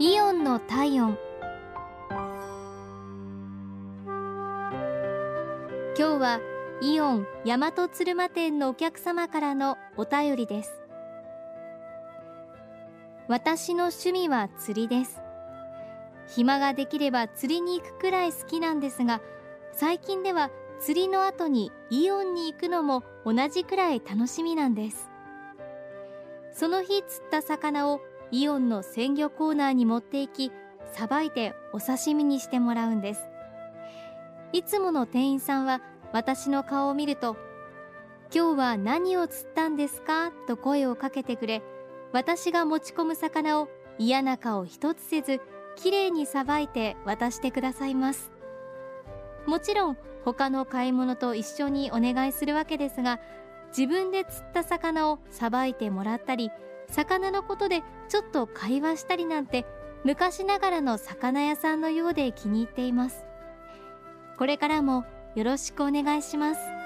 イオンの体温。今日はイオン大和鶴間店のお客様からのお便りです。私の趣味は釣りです。暇ができれば釣りに行くくらい好きなんですが最近では釣りの後にイオンに行くのも同じくらい楽しみなんです。その日釣った魚をイオンの鮮魚コーナーに持っていきさばいてお刺身にしてもらうんですいつもの店員さんは私の顔を見ると「今日は何を釣ったんですか?」と声をかけてくれ私が持ち込む魚を嫌な顔一つせずきれいにさばいて渡してくださいますもちろん他の買い物と一緒にお願いするわけですが自分で釣った魚をさばいてもらったり魚のことでちょっと会話したりなんて昔ながらの魚屋さんのようで気に入っています。これからもよろしくお願いします。